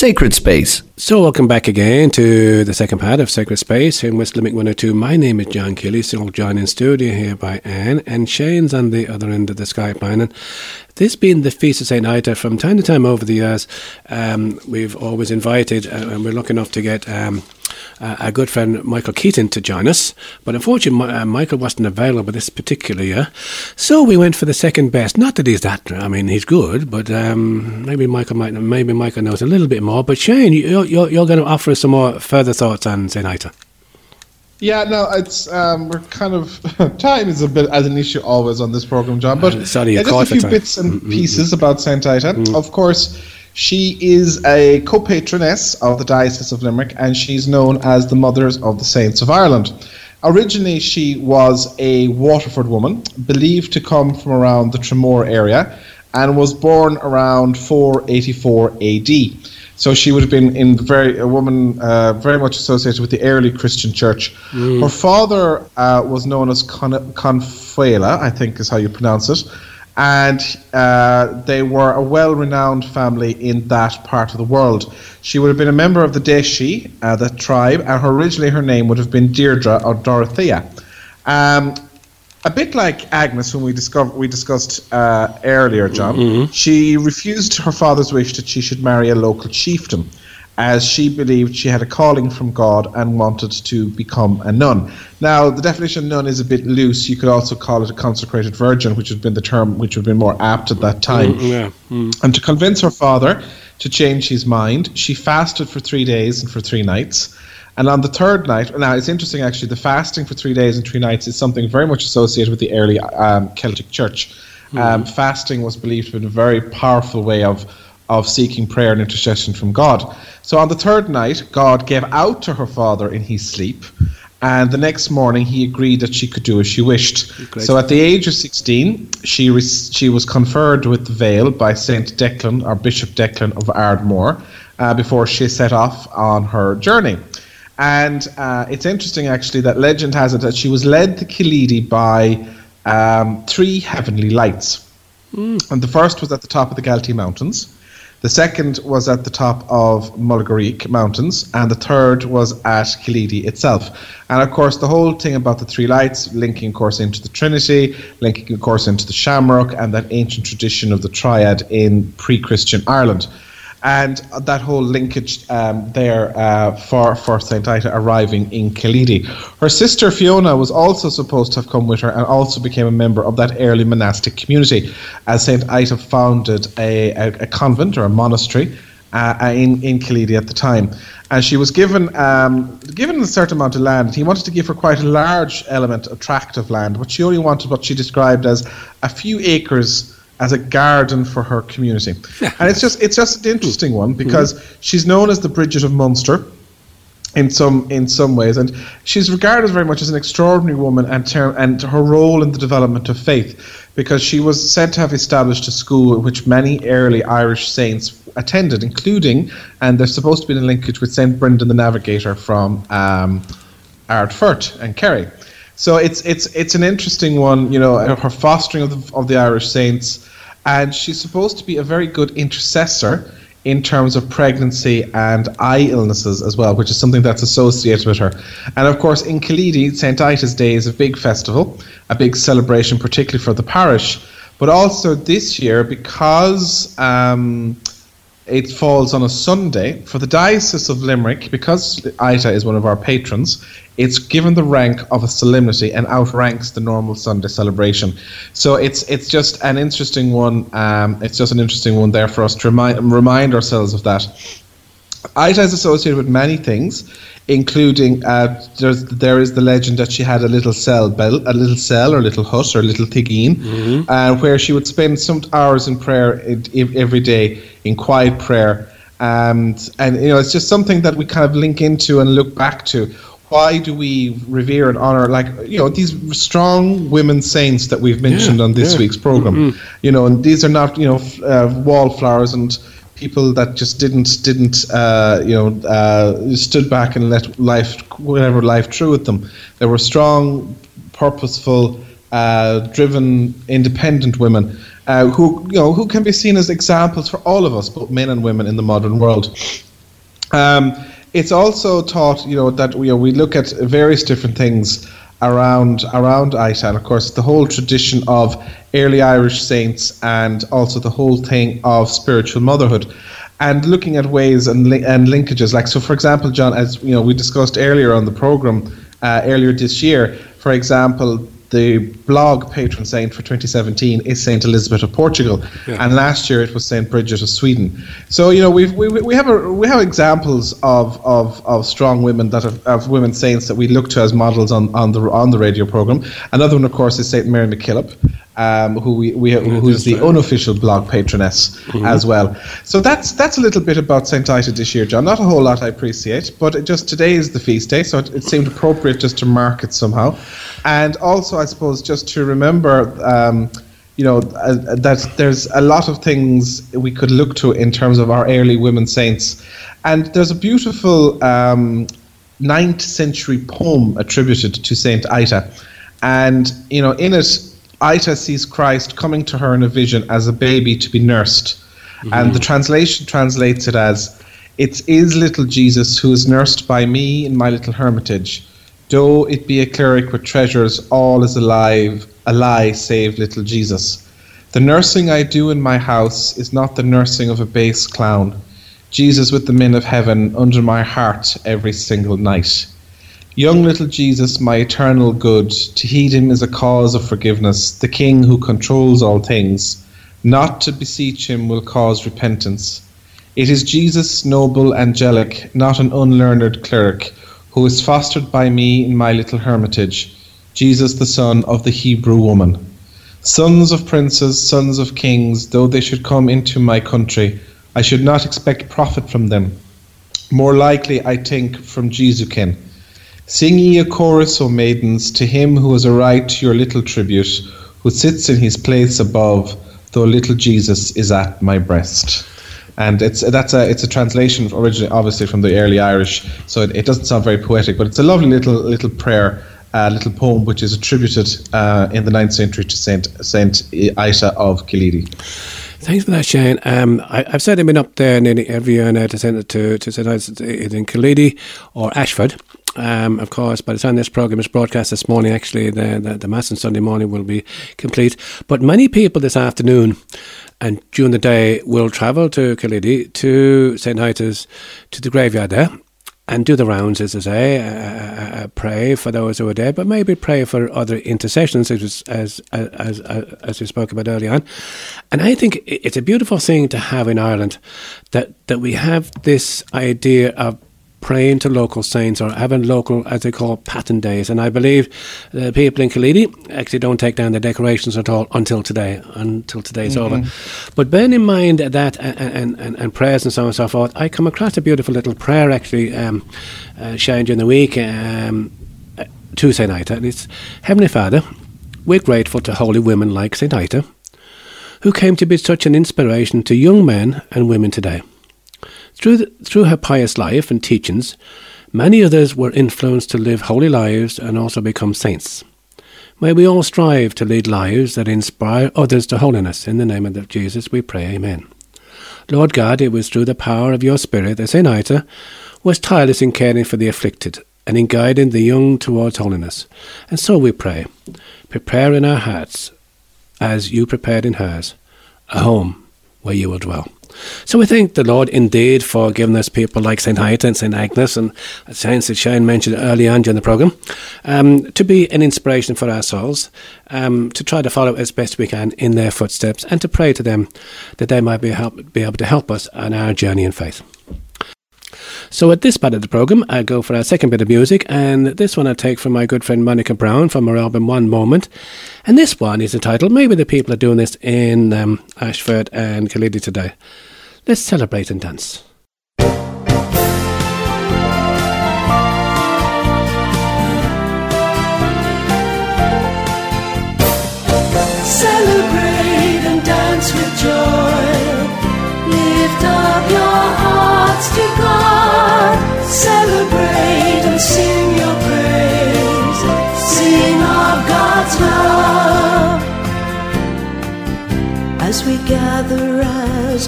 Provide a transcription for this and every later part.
Sacred Space. So, welcome back again to the second part of Sacred Space here in West Limerick 102. My name is John Kelly, still joined in studio here by Anne, and Shane's on the other end of the Skype line. And this being the Feast of St. Ita, from time to time over the years, um, we've always invited, uh, and we're lucky enough to get um, uh, our good friend Michael Keaton to join us. But unfortunately, uh, Michael wasn't available this particular year. So we went for the second best. Not that he's that, I mean, he's good, but um, maybe Michael might, maybe Michael knows a little bit more. But Shane, you're, you're, you're going to offer us some more further thoughts on St. Ita. Yeah, no, it's um, we're kind of time is a bit as an issue always on this program, John. But uh, sorry, just a few bits and mm-hmm. pieces about Saint Ita. Mm-hmm. Of course, she is a co-patroness of the Diocese of Limerick, and she's known as the Mothers of the Saints of Ireland. Originally, she was a Waterford woman, believed to come from around the Tramore area, and was born around 484 AD. So she would have been in very a woman uh, very much associated with the early Christian church. Mm. Her father uh, was known as Con- Confuela, I think is how you pronounce it, and uh, they were a well-renowned family in that part of the world. She would have been a member of the Déisi, uh, the tribe, and originally her name would have been Deirdre or Dorothea. Um, a bit like Agnes, whom we discovered we discussed uh, earlier, John. Mm-hmm. She refused her father's wish that she should marry a local chieftain, as she believed she had a calling from God and wanted to become a nun. Now, the definition of nun is a bit loose. You could also call it a consecrated virgin, which would have been the term which would have been more apt at that time. Mm, yeah. mm. And to convince her father to change his mind, she fasted for three days and for three nights. And on the third night, now it's interesting actually, the fasting for three days and three nights is something very much associated with the early um, Celtic Church. Mm. Um, fasting was believed to be a very powerful way of, of seeking prayer and intercession from God. So on the third night, God gave out to her father in his sleep. And the next morning, he agreed that she could do as she wished. Great. So, at the age of 16, she, re- she was conferred with the veil by Saint Declan, or Bishop Declan of Ardmore, uh, before she set off on her journey. And uh, it's interesting, actually, that legend has it that she was led to Killeedy by um, three heavenly lights. Mm. And the first was at the top of the Galtee Mountains. The second was at the top of Mullaghareirk Mountains, and the third was at Killeedy itself. And of course, the whole thing about the three lights, linking, of course, into the Trinity, linking, of course, into the Shamrock, and that ancient tradition of the Triad in pre Christian Ireland and that whole linkage um, there uh, for, for St. Ita arriving in Killeedy. Her sister Fiona was also supposed to have come with her and also became a member of that early monastic community, as St. Ita founded a, a, a convent or a monastery uh, in, in Killeedy at the time. And she was given um, given a certain amount of land. He wanted to give her quite a large element of tract of land, but she only wanted what she described as a few acres as a garden for her community. and it's just it's just an interesting one because mm-hmm. she's known as the Bridget of Munster in some in some ways, and she's regarded very much as an extraordinary woman and ter- and her role in the development of faith, because she was said to have established a school which many early Irish saints attended, including, and there's supposed to be a linkage with Saint Brendan the Navigator from um, Ardfert and Kerry. So it's it's it's an interesting one, you know, her fostering of the, of the Irish saints and she's supposed to be a very good intercessor in terms of pregnancy and eye illnesses as well, which is something that's associated with her. And of course, in Killeedy, St. Ita's Day is a big festival, a big celebration, particularly for the parish. But also this year, because um, it falls on a Sunday, for the Diocese of Limerick, because Ita is one of our patrons, it's given the rank of a solemnity and outranks the normal Sunday celebration. So it's it's just an interesting one. Um, it's just an interesting one there for us to remind remind ourselves of that. Ita is associated with many things, including uh, there's, there is the legend that she had a little cell, a little cell or little hut or little tigeen, mm-hmm. uh, where she would spend some hours in prayer every day in quiet prayer. And, and you know it's just something that we kind of link into and look back to why do we revere and honor like you know these strong women saints that we've mentioned yeah, on this yeah. week's program mm-hmm. you know and these are not you know uh, wallflowers and people that just didn't didn't uh, you know uh, stood back and let life whatever life threw at them. They were strong purposeful uh, driven independent women uh, who you know who can be seen as examples for all of us both men and women in the modern world. Um, it's also taught, you know, that you know, we look at various different things around around Aita, and of course the whole tradition of early Irish saints, and also the whole thing of spiritual motherhood, and looking at ways and li- and linkages. Like so, for example, John, as you know, we discussed earlier on the program uh, earlier this year. For example, the blog patron saint for 2017 is Saint Elizabeth of Portugal, yeah. and last year it was Saint Bridget of Sweden. So you know we've, we we have a, we have examples of, of, of strong women that have, of women saints that we look to as models on, on the on the radio program. Another one, of course, is Saint Mary MacKillop um, who we, we who's the unofficial blog patroness mm-hmm. as well. So that's that's a little bit about Saint Ita this year, John. Not a whole lot I appreciate, but just today is the feast day, so it, it seemed appropriate just to mark it somehow, and also I suppose just to remember. Um, you know uh, that there's a lot of things we could look to in terms of our early women saints, and there's a beautiful um, 9th century poem attributed to Saint Ita, and you know in it Ita sees Christ coming to her in a vision as a baby to be nursed. Mm-hmm. And the translation translates it as, It is little Jesus who is nursed by me in my little hermitage. Though it be a cleric with treasures, all is alive, a lie save little Jesus. The nursing I do in my house is not the nursing of a base clown. Jesus with the men of heaven under my heart every single night. Young little Jesus, my eternal good, to heed him is a cause of forgiveness, the King who controls all things. Not to beseech him will cause repentance. It is Jesus, noble, angelic, not an unlearned cleric, who is fostered by me in my little hermitage, Jesus, the son of the Hebrew woman. Sons of princes, sons of kings, though they should come into my country, I should not expect profit from them. More likely, I think, from Jesukin Sing ye a chorus, O maidens, to him who has a right to your little tribute, who sits in his place above, though little Jesus is at my breast. And it's that's a it's a translation originally, obviously from the early Irish, so it, it doesn't sound very poetic, but it's a lovely little little prayer, a uh, little poem which is attributed uh, in the 9th century to Saint Saint Ita of Killeedy. Thanks for that, Shane. Um, I, have said I've been up there nearly every year now to send it to to St. Ita in Killeedy or Ashford. Um, of course, by the time this program is broadcast this morning, actually, the, the, the Mass on Sunday morning will be complete. But many people this afternoon and during the day will travel to Killeedy, to St. Ita's, to the graveyard there, and do the rounds, as I say, uh, uh, uh, pray for those who are dead, but maybe pray for other intercessions, as, as, as, as, as we spoke about earlier on. And I think it's a beautiful thing to have in Ireland that, that we have this idea of praying to local saints or having local, as they call, pattern days. And I believe the people in Killeedy actually don't take down the decorations at all until today, until today's mm-hmm. over. But bearing in mind that and, and, and, prayers and so on and so forth, I come across a beautiful little prayer actually um, uh, sharing during the week um, uh, to St. And it's Heavenly Father, we're grateful to holy women like St. Ita, who came to be such an inspiration to young men and women today. Through, the, through her pious life and teachings, many others were influenced to live holy lives and also become saints. May we all strive to lead lives that inspire others to holiness. In the name of Jesus we pray, Amen. Lord God, it was through the power of your Spirit that St. Ita was tireless in caring for the afflicted and in guiding the young towards holiness. And so we pray, prepare in our hearts, as you prepared in hers, a home where you will dwell. So we thank the Lord indeed for giving us people like St. Ita and St. Agnes and Saints that Shane mentioned early on during the programme um, to be an inspiration for our souls, um, to try to follow as best we can in their footsteps and to pray to them that they might be, help, be able to help us on our journey in faith. So at this part of the programme, I go for our second bit of music, and this one I take from my good friend Monica Brown from her album One Moment. And this one is entitled, maybe the people are doing this in um, Ashford and Killeedy today. Let's celebrate and dance. Celebrate and dance with joy.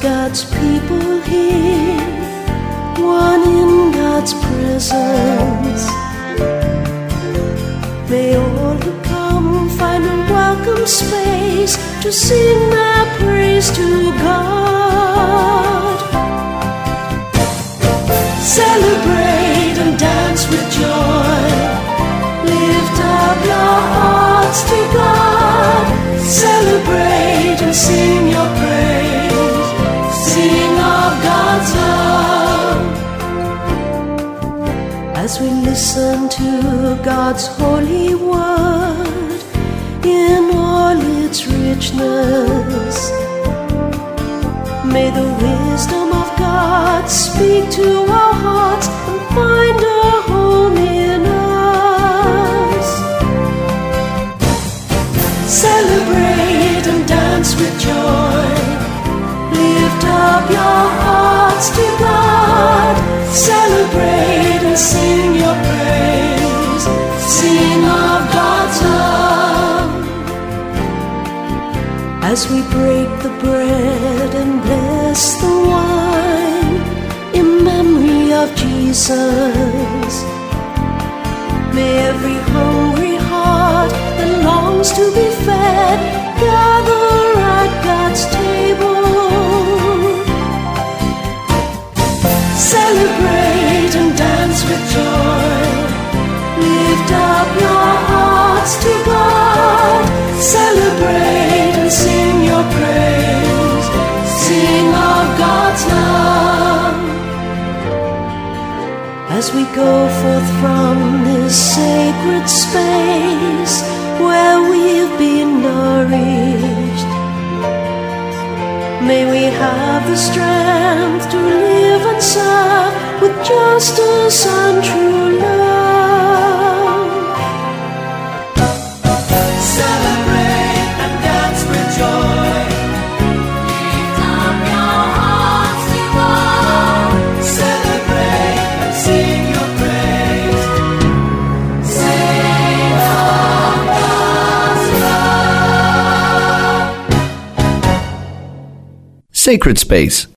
God's people here, one in God's presence. May all who come find a welcome space to sing their praise to God. Celebrate and dance with joy. Lift up your hearts to God. Celebrate and sing As we listen to God's holy word in all its richness. May the wisdom of God speak to our hearts and find a home in us. Celebrate and dance with joy. As we break the bread and bless the wine in memory of Jesus. May every hungry heart that longs to be fed gather As we go forth from this sacred space where we've been nourished, may we have the strength to live and serve with justice and true love. Sacred Space